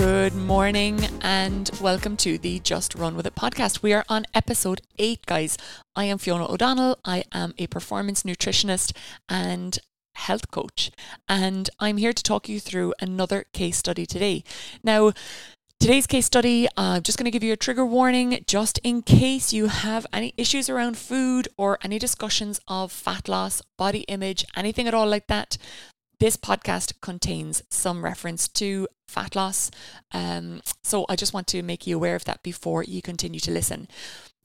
Good morning and welcome to the Just Run With It podcast. We are on episode eight, guys. I am Fiona O'Donnell. I am a performance nutritionist and health coach, and I'm here to talk you through another case study today. Now, Today's case study, I'm just going to give you a trigger warning just in case you have any issues around food or any discussions of fat loss, body image, anything at all like that. This podcast contains some reference to fat loss. Um, so I just want to make you aware of that before you continue to listen.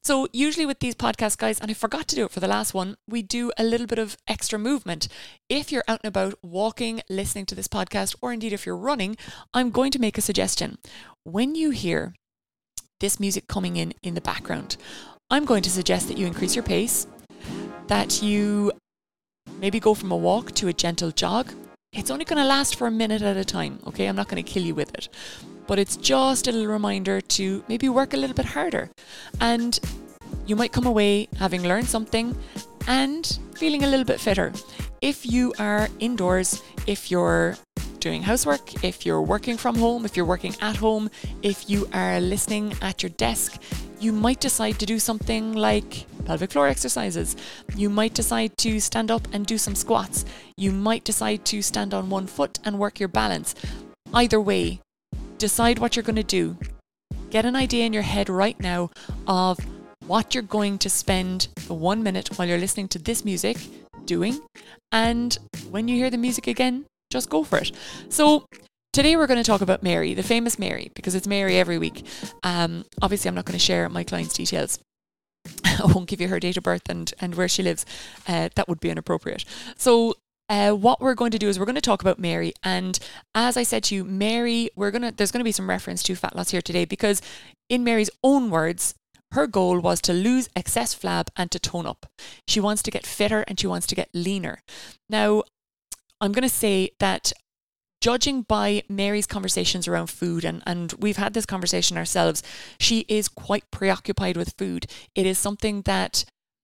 So, usually with these podcasts, guys, and I forgot to do it for the last one, we do a little bit of extra movement. If you're out and about walking, listening to this podcast, or indeed if you're running, I'm going to make a suggestion. When you hear this music coming in in the background, I'm going to suggest that you increase your pace, that you maybe go from a walk to a gentle jog. It's only going to last for a minute at a time, okay? I'm not going to kill you with it but it's just a little reminder to maybe work a little bit harder. And you might come away having learned something and feeling a little bit fitter. If you are indoors, if you're doing housework, if you're working from home, if you're working at home, if you are listening at your desk, you might decide to do something like pelvic floor exercises. You might decide to stand up and do some squats. You might decide to stand on one foot and work your balance. Either way, decide what you're going to do. Get an idea in your head right now of what you're going to spend the one minute while you're listening to this music doing. And when you hear the music again, just go for it. So, today we're going to talk about Mary, the famous Mary, because it's Mary every week. Um, obviously, I'm not going to share my client's details. I won't give you her date of birth and, and where she lives. Uh, that would be inappropriate. So, uh, what we're going to do is we're going to talk about Mary. And as I said to you, Mary, we're gonna there's going to be some reference to fat loss here today because in Mary's own words, her goal was to lose excess flab and to tone up. She wants to get fitter and she wants to get leaner. Now, I'm going to say that judging by Mary's conversations around food, and, and we've had this conversation ourselves, she is quite preoccupied with food. It is something that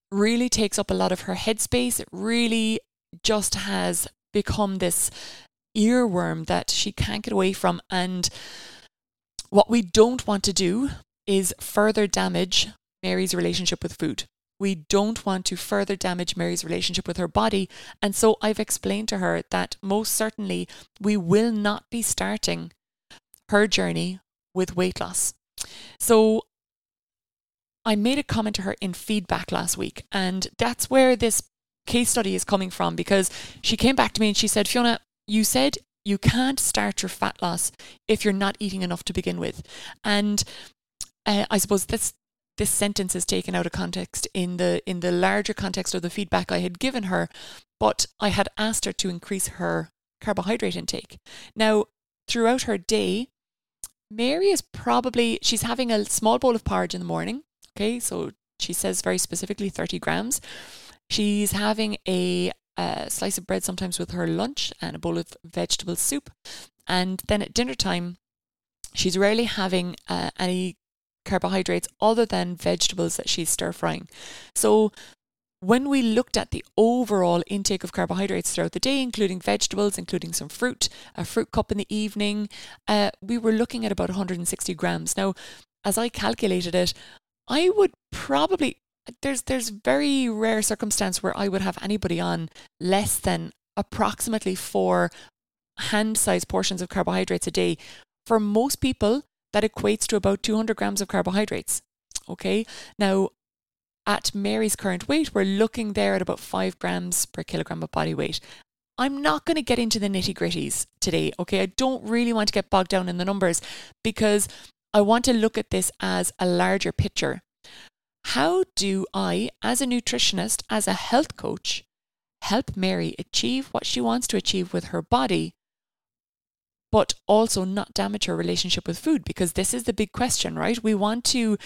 really takes up a lot of her headspace. It really just has become this earworm that she can't get away from. And what we don't want to do is further damage Mary's relationship with food. We don't want to further damage Mary's relationship with her body. And so I've explained to her that most certainly we will not be starting her journey with weight loss. So I made a comment to her in feedback last week, and that's where this case study is coming from because she came back to me and she said, Fiona, you said you can't start your fat loss if you're not eating enough to begin with. And uh, I suppose this this sentence is taken out of context in the in the larger context of the feedback I had given her, but I had asked her to increase her carbohydrate intake. Now, throughout her day, Mary is probably she's having a small bowl of porridge in the morning. Okay, so she says very specifically 30 grams. She's having a, a slice of bread sometimes with her lunch and a bowl of vegetable soup. And then at dinner time, she's rarely having uh, any carbohydrates other than vegetables that she's stir frying. So when we looked at the overall intake of carbohydrates throughout the day, including vegetables, including some fruit, a fruit cup in the evening, uh, we were looking at about 160 grams. Now, as I calculated it, I would probably there's there's very rare circumstance where I would have anybody on less than approximately four hand-sized portions of carbohydrates a day. For most people, that equates to about 200 grams of carbohydrates. Okay, now at Mary's current weight, we're looking there at about five grams per kilogram of body weight. I'm not going to get into the nitty gritties today. Okay, I don't really want to get bogged down in the numbers because I want to look at this as a larger picture. How do I, as a nutritionist, as a health coach, help Mary achieve what she wants to achieve with her body, but also not damage her relationship with food? Because this is the big question, right? We want to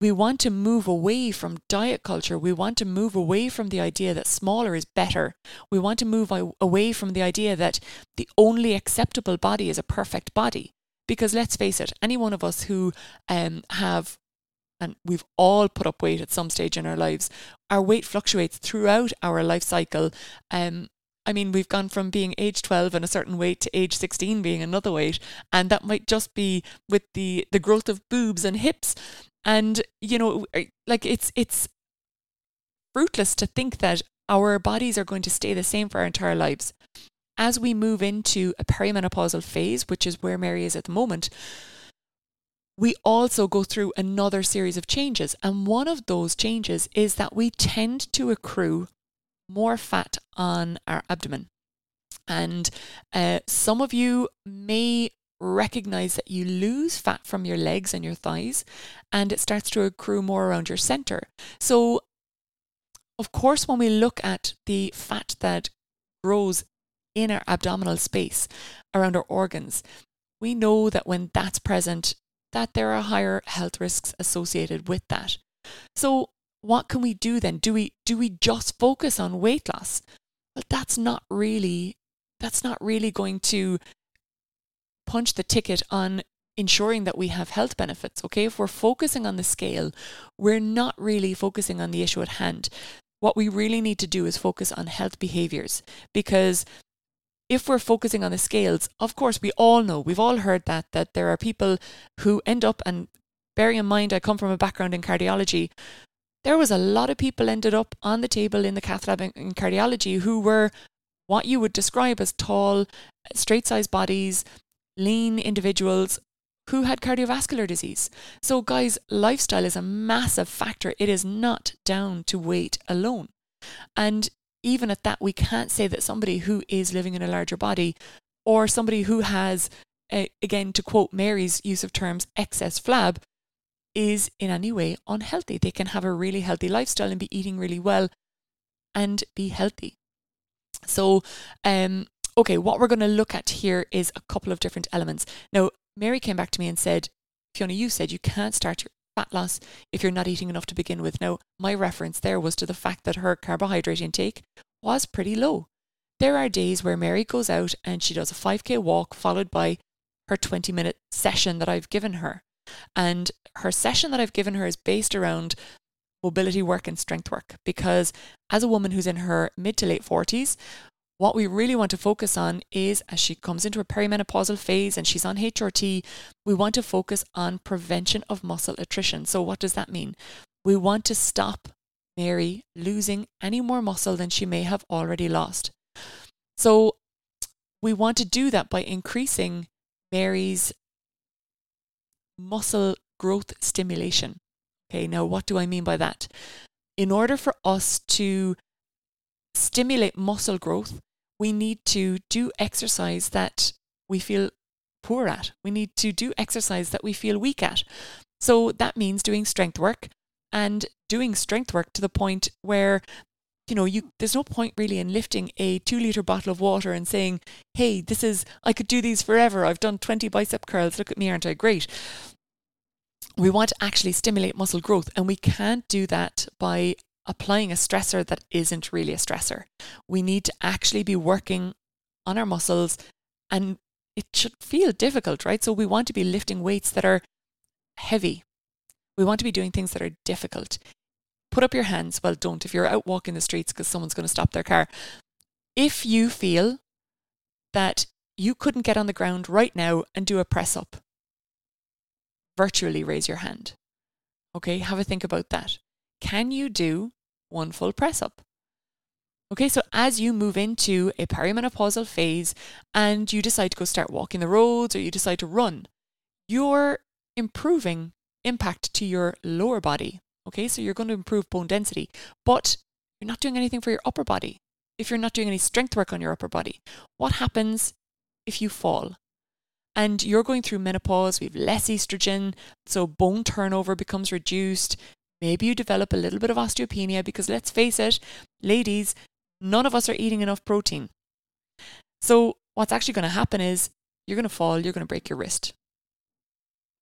we want to move away from diet culture. We want to move away from the idea that smaller is better. We want to move away from the idea that the only acceptable body is a perfect body. Because let's face it, any one of us who um, have and we've all put up weight at some stage in our lives. Our weight fluctuates throughout our life cycle. Um, I mean, we've gone from being age 12 and a certain weight to age 16 being another weight. And that might just be with the, the growth of boobs and hips. And, you know, like it's, it's fruitless to think that our bodies are going to stay the same for our entire lives. As we move into a perimenopausal phase, which is where Mary is at the moment, we also go through another series of changes. And one of those changes is that we tend to accrue more fat on our abdomen. And uh, some of you may recognize that you lose fat from your legs and your thighs, and it starts to accrue more around your center. So, of course, when we look at the fat that grows in our abdominal space around our organs, we know that when that's present, that there are higher health risks associated with that. So what can we do then? Do we do we just focus on weight loss? But that's not really that's not really going to punch the ticket on ensuring that we have health benefits. Okay, if we're focusing on the scale, we're not really focusing on the issue at hand. What we really need to do is focus on health behaviors because if we're focusing on the scales, of course, we all know, we've all heard that, that there are people who end up, and bearing in mind, I come from a background in cardiology, there was a lot of people ended up on the table in the cath lab in, in cardiology who were what you would describe as tall, straight sized bodies, lean individuals who had cardiovascular disease. So, guys, lifestyle is a massive factor. It is not down to weight alone. And even at that, we can't say that somebody who is living in a larger body or somebody who has, uh, again, to quote Mary's use of terms, excess flab, is in any way unhealthy. They can have a really healthy lifestyle and be eating really well and be healthy. So, um, okay, what we're going to look at here is a couple of different elements. Now, Mary came back to me and said, Fiona, you said you can't start your fat loss if you're not eating enough to begin with. Now, my reference there was to the fact that her carbohydrate intake was pretty low. There are days where Mary goes out and she does a 5k walk followed by her 20 minute session that I've given her. And her session that I've given her is based around mobility work and strength work because as a woman who's in her mid to late 40s, what we really want to focus on is as she comes into a perimenopausal phase and she's on HRT, we want to focus on prevention of muscle attrition. So, what does that mean? We want to stop Mary losing any more muscle than she may have already lost. So, we want to do that by increasing Mary's muscle growth stimulation. Okay, now what do I mean by that? In order for us to stimulate muscle growth, we need to do exercise that we feel poor at. We need to do exercise that we feel weak at. So that means doing strength work and doing strength work to the point where you know you there's no point really in lifting a 2 liter bottle of water and saying hey this is I could do these forever I've done 20 bicep curls look at me aren't I great we want to actually stimulate muscle growth and we can't do that by applying a stressor that isn't really a stressor. We need to actually be working on our muscles and it should feel difficult, right? So we want to be lifting weights that are heavy. We want to be doing things that are difficult. Put up your hands. Well, don't if you're out walking the streets because someone's going to stop their car. If you feel that you couldn't get on the ground right now and do a press up, virtually raise your hand. Okay, have a think about that. Can you do one full press up. Okay, so as you move into a perimenopausal phase and you decide to go start walking the roads or you decide to run, you're improving impact to your lower body. Okay, so you're going to improve bone density, but you're not doing anything for your upper body. If you're not doing any strength work on your upper body, what happens if you fall? And you're going through menopause, we have less estrogen, so bone turnover becomes reduced, Maybe you develop a little bit of osteopenia because let's face it, ladies, none of us are eating enough protein. So, what's actually going to happen is you're going to fall, you're going to break your wrist.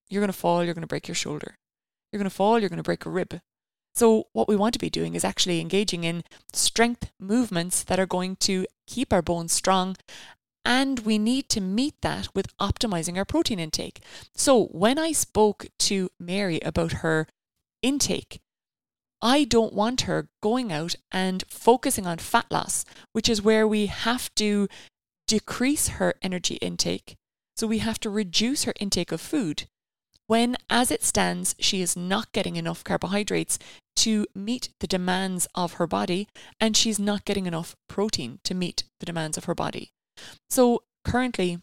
You're going to fall, you're going to break your shoulder. You're going to fall, you're going to break a rib. So, what we want to be doing is actually engaging in strength movements that are going to keep our bones strong. And we need to meet that with optimizing our protein intake. So, when I spoke to Mary about her intake. I don't want her going out and focusing on fat loss, which is where we have to decrease her energy intake. So we have to reduce her intake of food when, as it stands, she is not getting enough carbohydrates to meet the demands of her body, and she's not getting enough protein to meet the demands of her body. So, currently,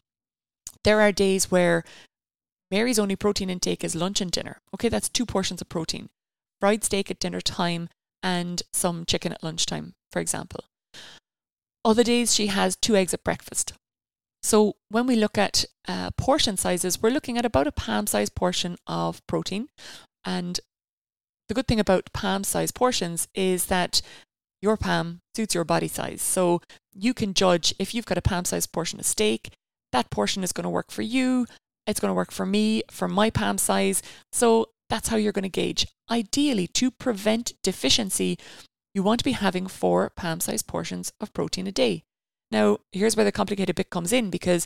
there are days where Mary's only protein intake is lunch and dinner. Okay, that's two portions of protein fried steak at dinner time and some chicken at lunchtime, for example. Other days, she has two eggs at breakfast. So when we look at uh, portion sizes, we're looking at about a palm size portion of protein. And the good thing about palm size portions is that your palm suits your body size. So you can judge if you've got a palm size portion of steak, that portion is going to work for you. It's going to work for me, for my palm size. So that's how you're going to gauge. Ideally, to prevent deficiency, you want to be having four palm size portions of protein a day. Now, here's where the complicated bit comes in because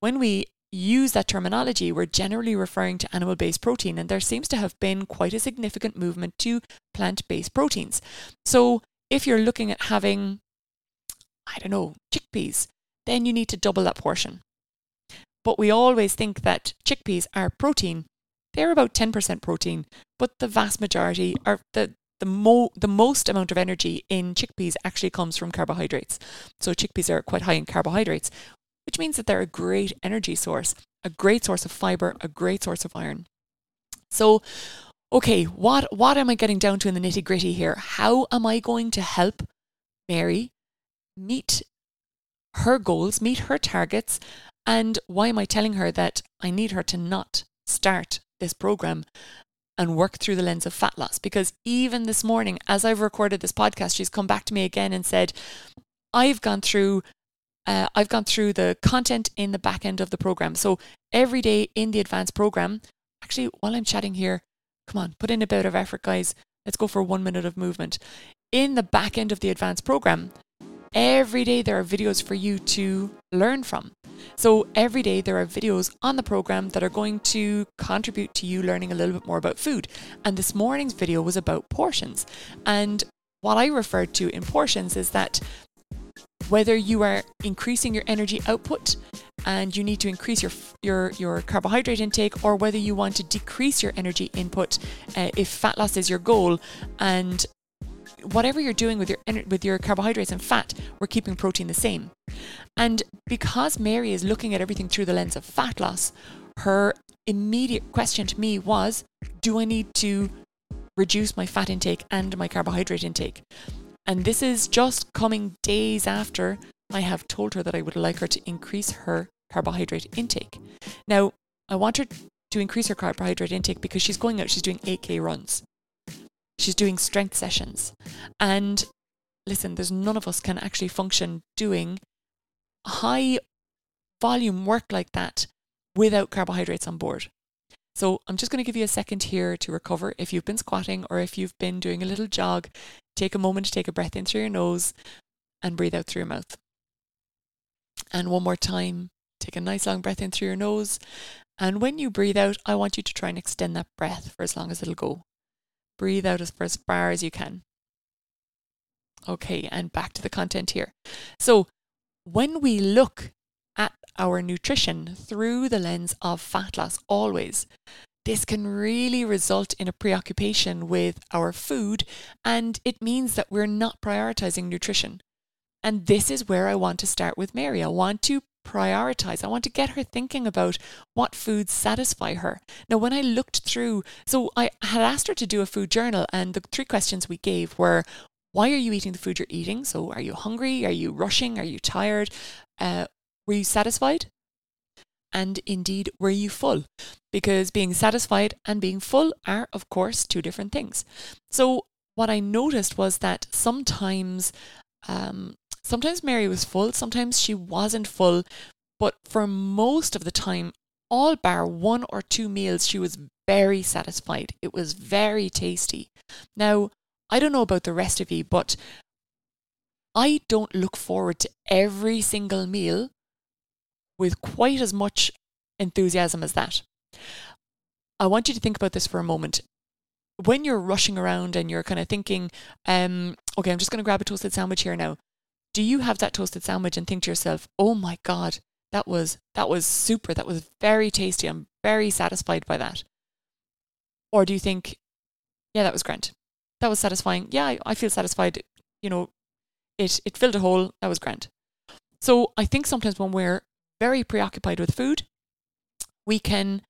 when we use that terminology, we're generally referring to animal based protein, and there seems to have been quite a significant movement to plant based proteins. So, if you're looking at having, I don't know, chickpeas, then you need to double that portion. But we always think that chickpeas are protein. They're about 10% protein, but the vast majority are the the mo the most amount of energy in chickpeas actually comes from carbohydrates. So chickpeas are quite high in carbohydrates, which means that they're a great energy source, a great source of fiber, a great source of iron. So okay, what what am I getting down to in the nitty-gritty here? How am I going to help Mary meet her goals, meet her targets, and why am I telling her that I need her to not start this program and work through the lens of fat loss. Because even this morning, as I've recorded this podcast, she's come back to me again and said, I've gone through uh, I've gone through the content in the back end of the program. So every day in the advanced program, actually, while I'm chatting here, come on, put in a bit of effort, guys. Let's go for one minute of movement. In the back end of the advanced program, every day there are videos for you to learn from. So every day there are videos on the program that are going to contribute to you learning a little bit more about food. And this morning's video was about portions. And what I referred to in portions is that whether you are increasing your energy output and you need to increase your your your carbohydrate intake or whether you want to decrease your energy input uh, if fat loss is your goal and whatever you're doing with your with your carbohydrates and fat, we're keeping protein the same. And because Mary is looking at everything through the lens of fat loss, her immediate question to me was, do I need to reduce my fat intake and my carbohydrate intake? And this is just coming days after I have told her that I would like her to increase her carbohydrate intake. Now, I want her to increase her carbohydrate intake because she's going out, she's doing 8K runs. She's doing strength sessions. And listen, there's none of us can actually function doing high volume work like that without carbohydrates on board. So I'm just going to give you a second here to recover. If you've been squatting or if you've been doing a little jog, take a moment to take a breath in through your nose and breathe out through your mouth. And one more time, take a nice long breath in through your nose. And when you breathe out, I want you to try and extend that breath for as long as it'll go. Breathe out as, as far as you can. Okay, and back to the content here. So, when we look at our nutrition through the lens of fat loss, always, this can really result in a preoccupation with our food, and it means that we're not prioritizing nutrition. And this is where I want to start with Mary. I want to prioritize. I want to get her thinking about what foods satisfy her. Now, when I looked through, so I had asked her to do a food journal, and the three questions we gave were why are you eating the food you're eating? So, are you hungry? Are you rushing? Are you tired? Uh, were you satisfied? And indeed, were you full? Because being satisfied and being full are, of course, two different things. So, what I noticed was that sometimes um, Sometimes Mary was full, sometimes she wasn't full, but for most of the time, all bar one or two meals, she was very satisfied. It was very tasty. Now, I don't know about the rest of you, but I don't look forward to every single meal with quite as much enthusiasm as that. I want you to think about this for a moment. when you're rushing around and you're kind of thinking, um, okay, I'm just going to grab a toasted sandwich here now. Do you have that toasted sandwich and think to yourself, oh my God, that was that was super. That was very tasty. I'm very satisfied by that. Or do you think, yeah, that was grand. That was satisfying. Yeah, I, I feel satisfied. You know, it it filled a hole. That was grand. So I think sometimes when we're very preoccupied with food, we can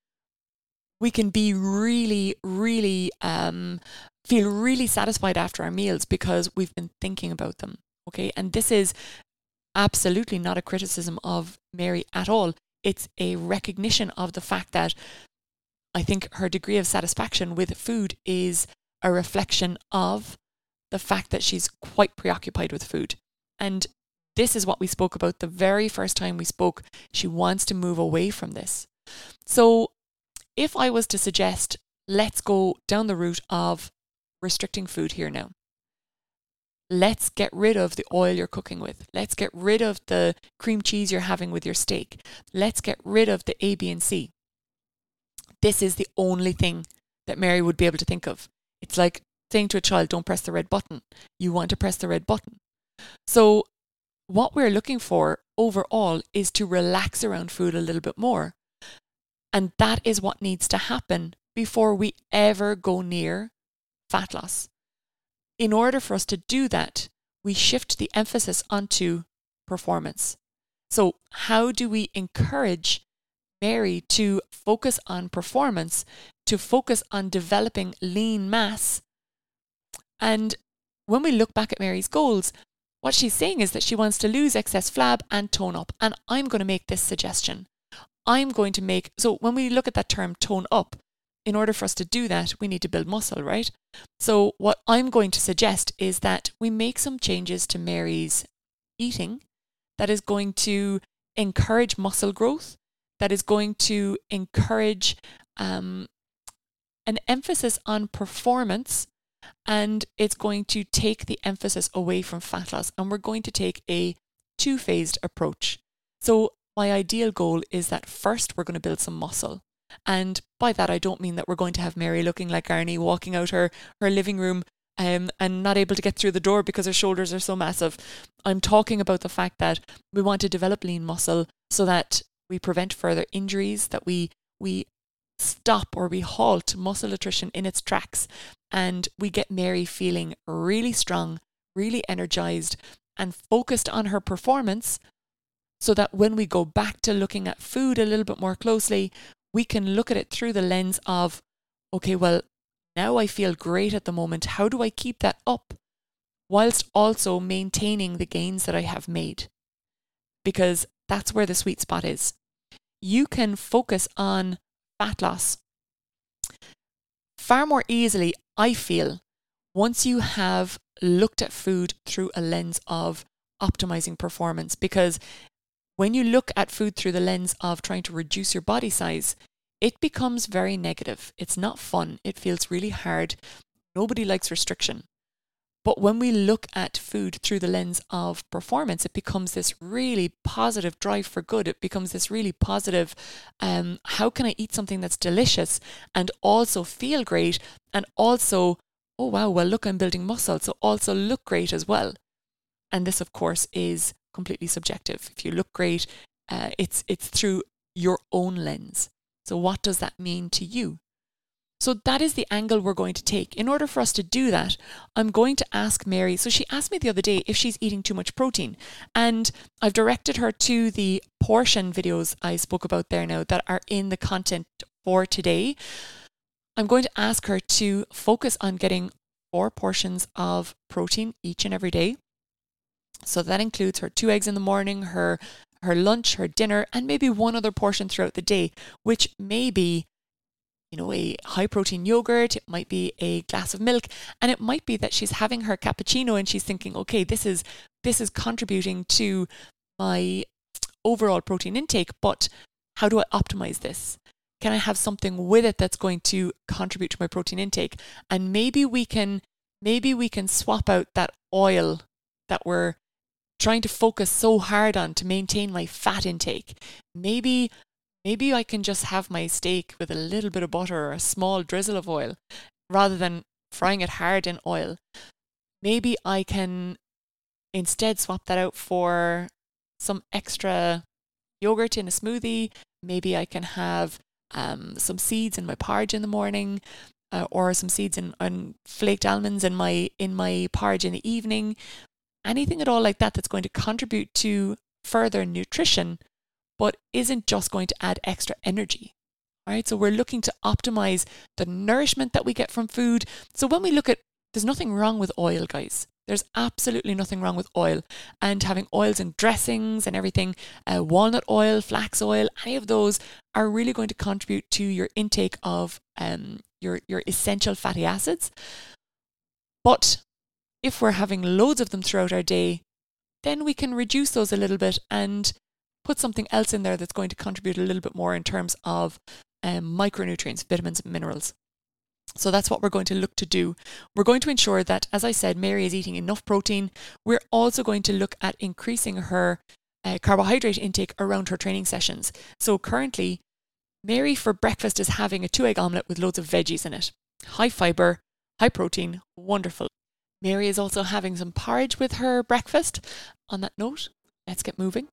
we can be really, really um, feel really satisfied after our meals because we've been thinking about them. Okay, and this is absolutely not a criticism of Mary at all. It's a recognition of the fact that I think her degree of satisfaction with food is a reflection of the fact that she's quite preoccupied with food. And this is what we spoke about the very first time we spoke. She wants to move away from this. So, if I was to suggest, let's go down the route of restricting food here now. Let's get rid of the oil you're cooking with. Let's get rid of the cream cheese you're having with your steak. Let's get rid of the A, B, and C. This is the only thing that Mary would be able to think of. It's like saying to a child, don't press the red button. You want to press the red button. So, what we're looking for overall is to relax around food a little bit more. And that is what needs to happen before we ever go near fat loss. In order for us to do that, we shift the emphasis onto performance. So, how do we encourage Mary to focus on performance, to focus on developing lean mass? And when we look back at Mary's goals, what she's saying is that she wants to lose excess flab and tone up. And I'm going to make this suggestion. I'm going to make, so when we look at that term tone up, in order for us to do that, we need to build muscle, right? So, what I'm going to suggest is that we make some changes to Mary's eating that is going to encourage muscle growth, that is going to encourage um, an emphasis on performance, and it's going to take the emphasis away from fat loss. And we're going to take a two phased approach. So, my ideal goal is that first we're going to build some muscle. And by that, I don't mean that we're going to have Mary looking like Arnie walking out her, her living room um, and not able to get through the door because her shoulders are so massive. I'm talking about the fact that we want to develop lean muscle so that we prevent further injuries, that we, we stop or we halt muscle attrition in its tracks, and we get Mary feeling really strong, really energized, and focused on her performance so that when we go back to looking at food a little bit more closely, we can look at it through the lens of, okay, well, now I feel great at the moment. How do I keep that up whilst also maintaining the gains that I have made? Because that's where the sweet spot is. You can focus on fat loss far more easily, I feel, once you have looked at food through a lens of optimizing performance. Because when you look at food through the lens of trying to reduce your body size, it becomes very negative. It's not fun. It feels really hard. Nobody likes restriction. But when we look at food through the lens of performance, it becomes this really positive drive for good. It becomes this really positive, um, how can I eat something that's delicious and also feel great and also, oh wow, well, look, I'm building muscle. So also look great as well. And this, of course, is completely subjective. If you look great, uh, it's it's through your own lens. So what does that mean to you? So that is the angle we're going to take. In order for us to do that, I'm going to ask Mary. So she asked me the other day if she's eating too much protein. And I've directed her to the portion videos I spoke about there now that are in the content for today. I'm going to ask her to focus on getting four portions of protein each and every day. So that includes her two eggs in the morning, her her lunch, her dinner, and maybe one other portion throughout the day, which may be, you know, a high protein yogurt, it might be a glass of milk, and it might be that she's having her cappuccino and she's thinking, okay, this is this is contributing to my overall protein intake, but how do I optimize this? Can I have something with it that's going to contribute to my protein intake? And maybe we can maybe we can swap out that oil that we're trying to focus so hard on to maintain my fat intake. Maybe maybe I can just have my steak with a little bit of butter or a small drizzle of oil. rather than frying it hard in oil, maybe I can instead swap that out for some extra yogurt in a smoothie. Maybe I can have um, some seeds in my porridge in the morning, uh, or some seeds and, and flaked almonds in my in my porridge in the evening. Anything at all like that that's going to contribute to further nutrition, but isn't just going to add extra energy. Right, so we're looking to optimize the nourishment that we get from food. So when we look at, there's nothing wrong with oil, guys. There's absolutely nothing wrong with oil and having oils and dressings and everything. Uh, walnut oil, flax oil, any of those are really going to contribute to your intake of um, your, your essential fatty acids. But if we're having loads of them throughout our day, then we can reduce those a little bit and put something else in there that's going to contribute a little bit more in terms of um, micronutrients, vitamins, minerals. So that's what we're going to look to do. We're going to ensure that, as I said, Mary is eating enough protein. We're also going to look at increasing her uh, carbohydrate intake around her training sessions. So currently, Mary for breakfast is having a two egg omelette with loads of veggies in it. High fiber, high protein, wonderful. Mary is also having some porridge with her breakfast. On that note, let's get moving.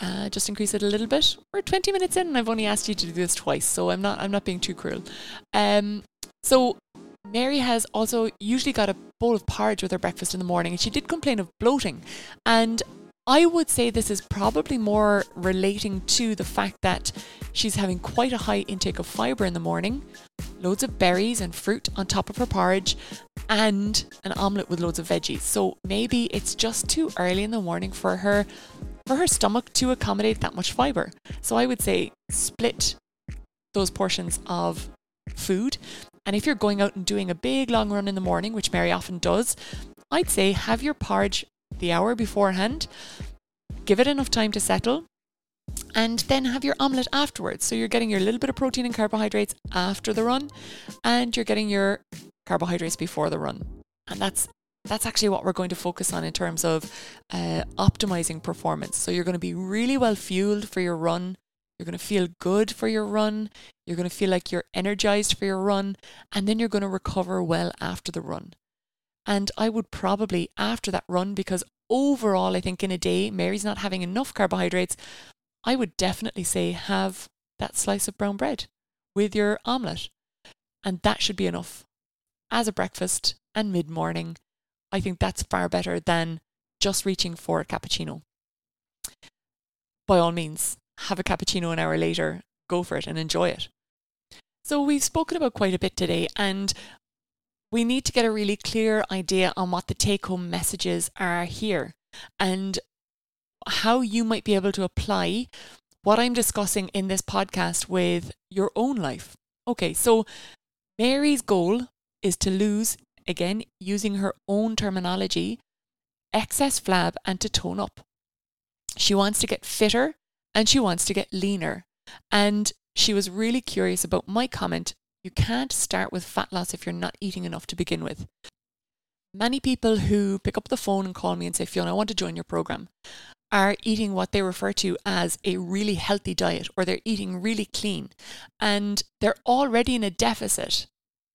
Uh, just increase it a little bit. We're 20 minutes in and I've only asked you to do this twice, so I'm not I'm not being too cruel. Um, so Mary has also usually got a bowl of porridge with her breakfast in the morning, and she did complain of bloating. And I would say this is probably more relating to the fact that she's having quite a high intake of fibre in the morning, loads of berries and fruit on top of her porridge, and an omelette with loads of veggies. So maybe it's just too early in the morning for her for her stomach to accommodate that much fibre. So I would say split those portions of food and if you're going out and doing a big long run in the morning, which Mary often does, I'd say have your porridge the hour beforehand, give it enough time to settle, and then have your omelette afterwards. So you're getting your little bit of protein and carbohydrates after the run, and you're getting your carbohydrates before the run. And that's that's actually what we're going to focus on in terms of uh, optimizing performance. So you're going to be really well fueled for your run. You're going to feel good for your run. You're going to feel like you're energized for your run. And then you're going to recover well after the run. And I would probably, after that run, because overall, I think in a day, Mary's not having enough carbohydrates, I would definitely say have that slice of brown bread with your omelette. And that should be enough as a breakfast and mid morning. I think that's far better than just reaching for a cappuccino. By all means, have a cappuccino an hour later, go for it and enjoy it. So, we've spoken about quite a bit today, and we need to get a really clear idea on what the take home messages are here and how you might be able to apply what I'm discussing in this podcast with your own life. Okay, so Mary's goal is to lose, again, using her own terminology, excess flab and to tone up. She wants to get fitter and she wants to get leaner. And she was really curious about my comment you can't start with fat loss if you're not eating enough to begin with. Many people who pick up the phone and call me and say, Fiona, I want to join your program, are eating what they refer to as a really healthy diet or they're eating really clean and they're already in a deficit.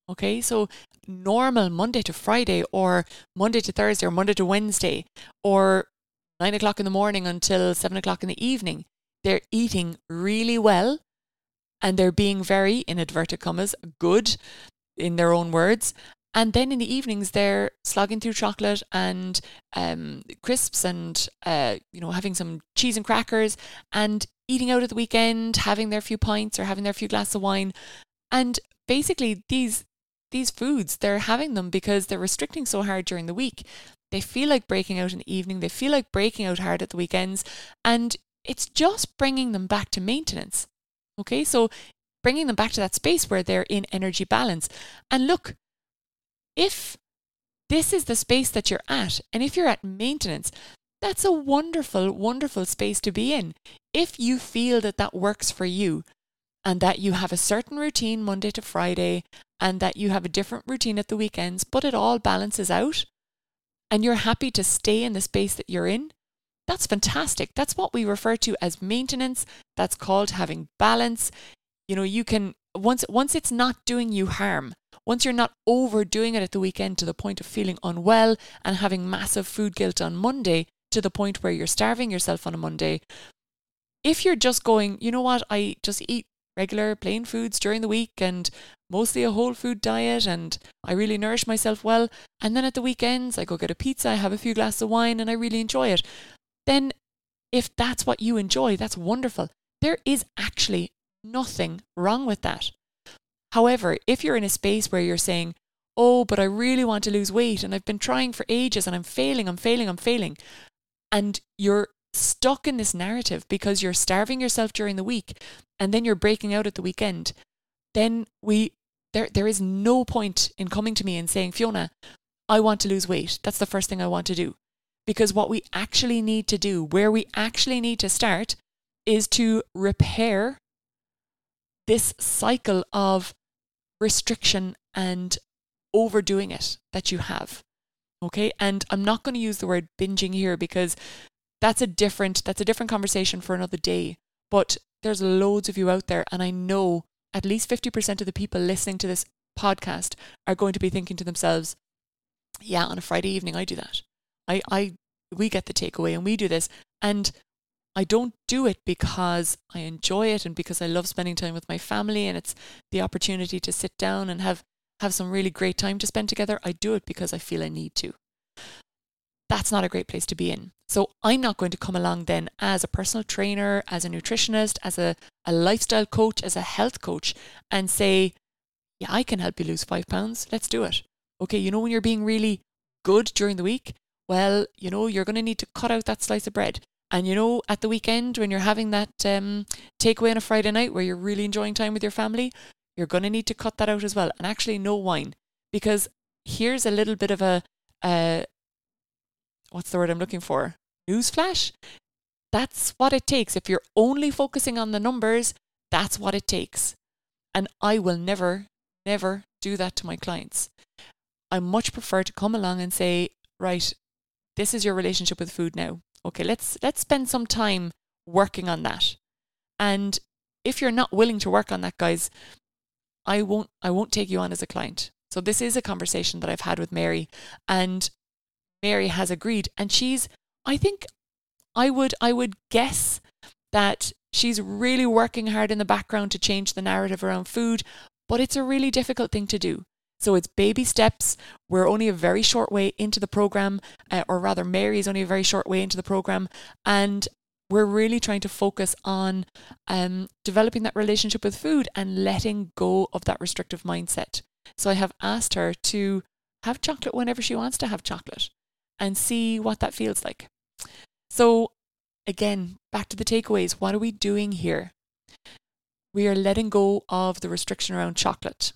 Okay, so normal Monday to Friday or Monday to Thursday or Monday to Wednesday or nine o'clock in the morning until seven o'clock in the evening they're eating really well and they're being very, in inverted commas, good in their own words. And then in the evenings, they're slogging through chocolate and um, crisps and, uh, you know, having some cheese and crackers and eating out at the weekend, having their few pints or having their few glasses of wine. And basically, these these foods, they're having them because they're restricting so hard during the week. They feel like breaking out in the evening. They feel like breaking out hard at the weekends. And it's just bringing them back to maintenance. Okay, so bringing them back to that space where they're in energy balance. And look, if this is the space that you're at, and if you're at maintenance, that's a wonderful, wonderful space to be in. If you feel that that works for you and that you have a certain routine Monday to Friday and that you have a different routine at the weekends, but it all balances out and you're happy to stay in the space that you're in, that's fantastic. That's what we refer to as maintenance. That's called having balance. You know, you can once once it's not doing you harm, once you're not overdoing it at the weekend to the point of feeling unwell and having massive food guilt on Monday to the point where you're starving yourself on a Monday, if you're just going, you know what, I just eat regular plain foods during the week and mostly a whole food diet and I really nourish myself well, and then at the weekends I go get a pizza, I have a few glasses of wine and I really enjoy it, then if that's what you enjoy, that's wonderful. There is actually nothing wrong with that. However, if you're in a space where you're saying, oh, but I really want to lose weight and I've been trying for ages and I'm failing, I'm failing, I'm failing, and you're stuck in this narrative because you're starving yourself during the week and then you're breaking out at the weekend, then we there there is no point in coming to me and saying, Fiona, I want to lose weight. That's the first thing I want to do. Because what we actually need to do, where we actually need to start, is to repair this cycle of restriction and overdoing it that you have. Okay? And I'm not going to use the word binging here because that's a different that's a different conversation for another day. But there's loads of you out there and I know at least 50% of the people listening to this podcast are going to be thinking to themselves, yeah, on a Friday evening I do that. I I we get the takeaway and we do this and I don't do it because I enjoy it and because I love spending time with my family and it's the opportunity to sit down and have have some really great time to spend together. I do it because I feel I need to. That's not a great place to be in. So I'm not going to come along then as a personal trainer, as a nutritionist, as a, a lifestyle coach, as a health coach and say, yeah, I can help you lose five pounds. Let's do it. Okay, you know when you're being really good during the week? Well, you know, you're going to need to cut out that slice of bread. And you know, at the weekend when you're having that um, takeaway on a Friday night where you're really enjoying time with your family, you're going to need to cut that out as well. And actually, no wine, because here's a little bit of a, uh, what's the word I'm looking for? Newsflash. That's what it takes. If you're only focusing on the numbers, that's what it takes. And I will never, never do that to my clients. I much prefer to come along and say, right, this is your relationship with food now okay, let's let's spend some time working on that. And if you're not willing to work on that, guys, I won't I won't take you on as a client. So this is a conversation that I've had with Mary and Mary has agreed and she's I think I would I would guess that she's really working hard in the background to change the narrative around food, but it's a really difficult thing to do. So it's baby steps. We're only a very short way into the program, uh, or rather, Mary is only a very short way into the program. And we're really trying to focus on um, developing that relationship with food and letting go of that restrictive mindset. So I have asked her to have chocolate whenever she wants to have chocolate and see what that feels like. So, again, back to the takeaways. What are we doing here? We are letting go of the restriction around chocolate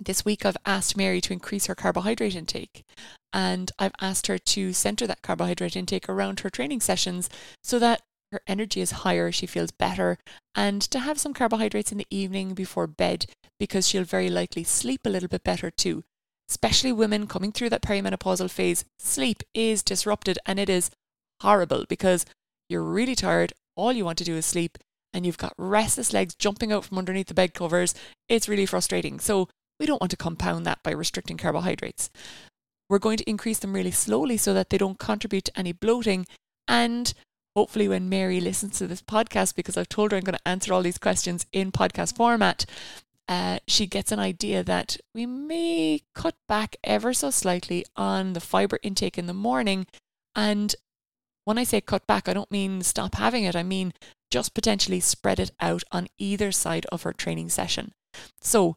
this week I've asked Mary to increase her carbohydrate intake and I've asked her to center that carbohydrate intake around her training sessions so that her energy is higher, she feels better, and to have some carbohydrates in the evening before bed because she'll very likely sleep a little bit better too. Especially women coming through that perimenopausal phase, sleep is disrupted and it is horrible because you're really tired, all you want to do is sleep, and you've got restless legs jumping out from underneath the bed covers. It's really frustrating. So we don't want to compound that by restricting carbohydrates. We're going to increase them really slowly so that they don't contribute to any bloating. And hopefully, when Mary listens to this podcast, because I've told her I'm going to answer all these questions in podcast format, uh, she gets an idea that we may cut back ever so slightly on the fiber intake in the morning. And when I say cut back, I don't mean stop having it, I mean just potentially spread it out on either side of her training session. So,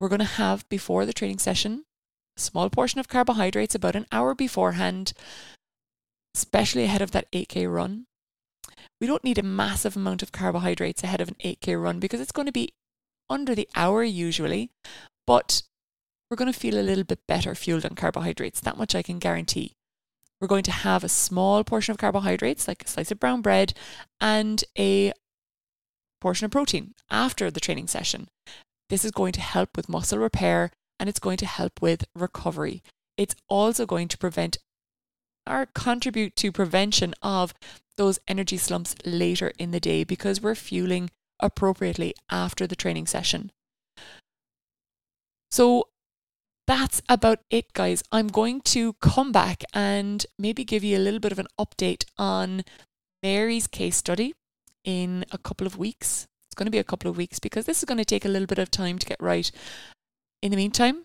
we're going to have before the training session a small portion of carbohydrates about an hour beforehand, especially ahead of that 8K run. We don't need a massive amount of carbohydrates ahead of an 8K run because it's going to be under the hour usually, but we're going to feel a little bit better fueled on carbohydrates. That much I can guarantee. We're going to have a small portion of carbohydrates, like a slice of brown bread, and a portion of protein after the training session. This is going to help with muscle repair and it's going to help with recovery. It's also going to prevent or contribute to prevention of those energy slumps later in the day because we're fueling appropriately after the training session. So that's about it, guys. I'm going to come back and maybe give you a little bit of an update on Mary's case study in a couple of weeks. Going to be a couple of weeks because this is going to take a little bit of time to get right. In the meantime,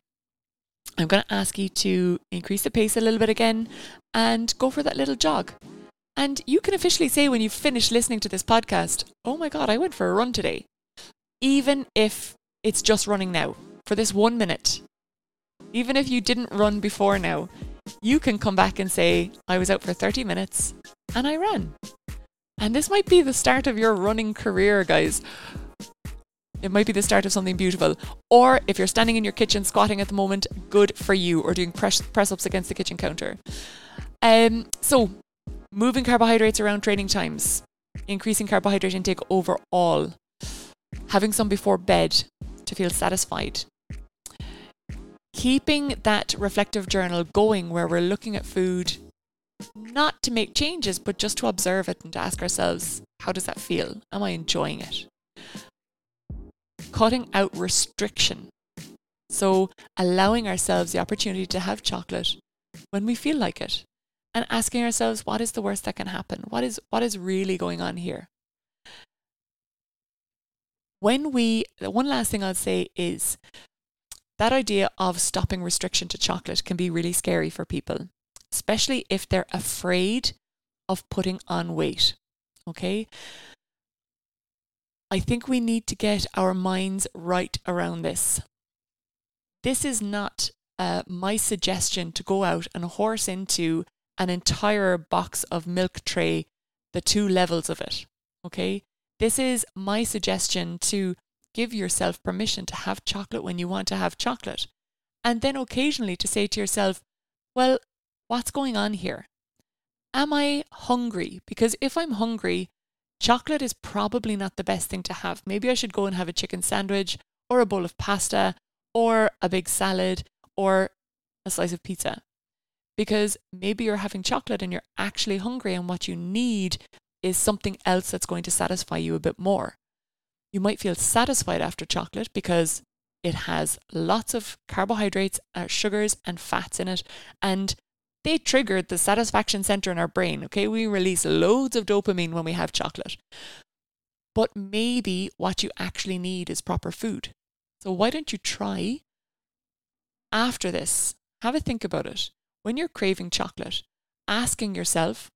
I'm going to ask you to increase the pace a little bit again and go for that little jog. And you can officially say when you've finished listening to this podcast, oh my God, I went for a run today. Even if it's just running now for this one minute. Even if you didn't run before now, you can come back and say, I was out for 30 minutes and I ran. And this might be the start of your running career, guys. It might be the start of something beautiful. Or if you're standing in your kitchen squatting at the moment, good for you, or doing press, press ups against the kitchen counter. Um, so, moving carbohydrates around training times, increasing carbohydrate intake overall, having some before bed to feel satisfied, keeping that reflective journal going where we're looking at food not to make changes, but just to observe it and to ask ourselves, how does that feel? Am I enjoying it? Cutting out restriction. So, allowing ourselves the opportunity to have chocolate when we feel like it and asking ourselves, what is the worst that can happen? What is, what is really going on here? When we, one last thing I'll say is that idea of stopping restriction to chocolate can be really scary for people especially if they're afraid of putting on weight. Okay? I think we need to get our minds right around this. This is not uh, my suggestion to go out and horse into an entire box of milk tray, the two levels of it. Okay? This is my suggestion to give yourself permission to have chocolate when you want to have chocolate. And then occasionally to say to yourself, well, what's going on here? Am I hungry? Because if I'm hungry, chocolate is probably not the best thing to have. Maybe I should go and have a chicken sandwich or a bowl of pasta or a big salad or a slice of pizza. Because maybe you're having chocolate and you're actually hungry, and what you need is something else that's going to satisfy you a bit more. You might feel satisfied after chocolate because it has lots of carbohydrates, uh, sugars, and fats in it, and they triggered the satisfaction center in our brain. Okay, we release loads of dopamine when we have chocolate. But maybe what you actually need is proper food. So why don't you try after this? Have a think about it. When you're craving chocolate, asking yourself,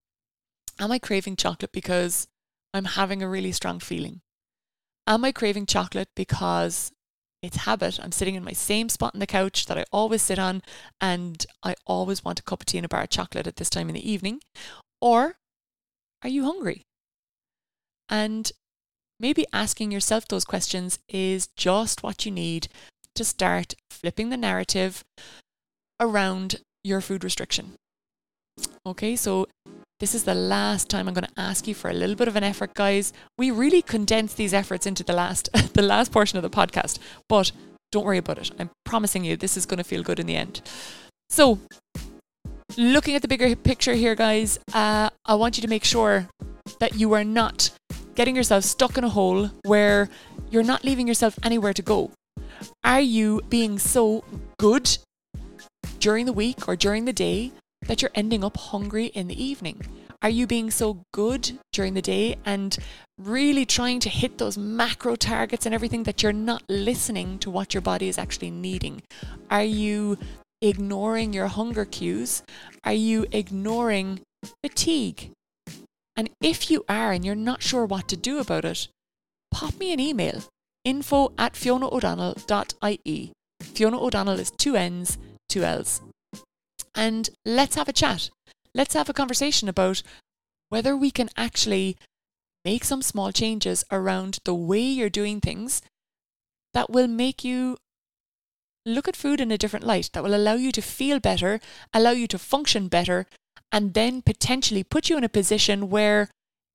Am I craving chocolate because I'm having a really strong feeling? Am I craving chocolate because it's habit. I'm sitting in my same spot on the couch that I always sit on, and I always want a cup of tea and a bar of chocolate at this time in the evening. Or are you hungry? And maybe asking yourself those questions is just what you need to start flipping the narrative around your food restriction. Okay, so this is the last time I'm going to ask you for a little bit of an effort, guys. We really condense these efforts into the last the last portion of the podcast, but don't worry about it. I'm promising you this is going to feel good in the end. So, looking at the bigger picture here, guys, uh, I want you to make sure that you are not getting yourself stuck in a hole where you're not leaving yourself anywhere to go. Are you being so good during the week or during the day that you're ending up hungry in the evening? Are you being so good during the day and really trying to hit those macro targets and everything that you're not listening to what your body is actually needing? Are you ignoring your hunger cues? Are you ignoring fatigue? And if you are and you're not sure what to do about it, pop me an email info at fionaodonnell.ie. Fiona O'Donnell is two N's, two L's and let's have a chat. Let's have a conversation about whether we can actually make some small changes around the way you're doing things that will make you look at food in a different light, that will allow you to feel better, allow you to function better, and then potentially put you in a position where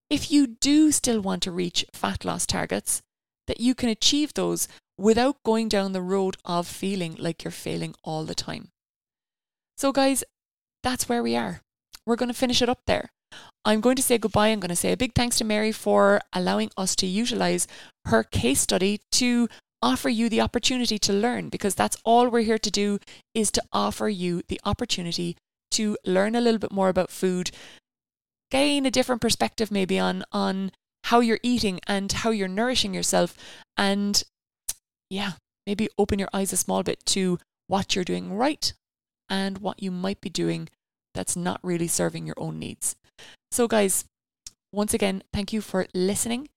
if you do still want to reach fat loss targets, that you can achieve those without going down the road of feeling like you're failing all the time. So, guys, that's where we are. We're going to finish it up there. I'm going to say goodbye. I'm going to say a big thanks to Mary for allowing us to utilize her case study to offer you the opportunity to learn because that's all we're here to do is to offer you the opportunity to learn a little bit more about food, gain a different perspective maybe on on how you're eating and how you're nourishing yourself and yeah, maybe open your eyes a small bit to what you're doing right and what you might be doing that's not really serving your own needs. So guys, once again, thank you for listening.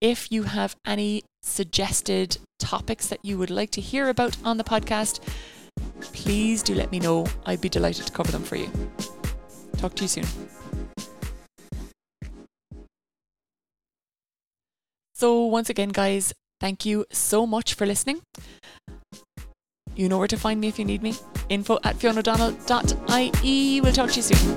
If you have any suggested topics that you would like to hear about on the podcast, please do let me know. I'd be delighted to cover them for you. Talk to you soon. So, once again, guys, thank you so much for listening. You know where to find me if you need me. Info at fionaodonnell.ie. We'll talk to you soon.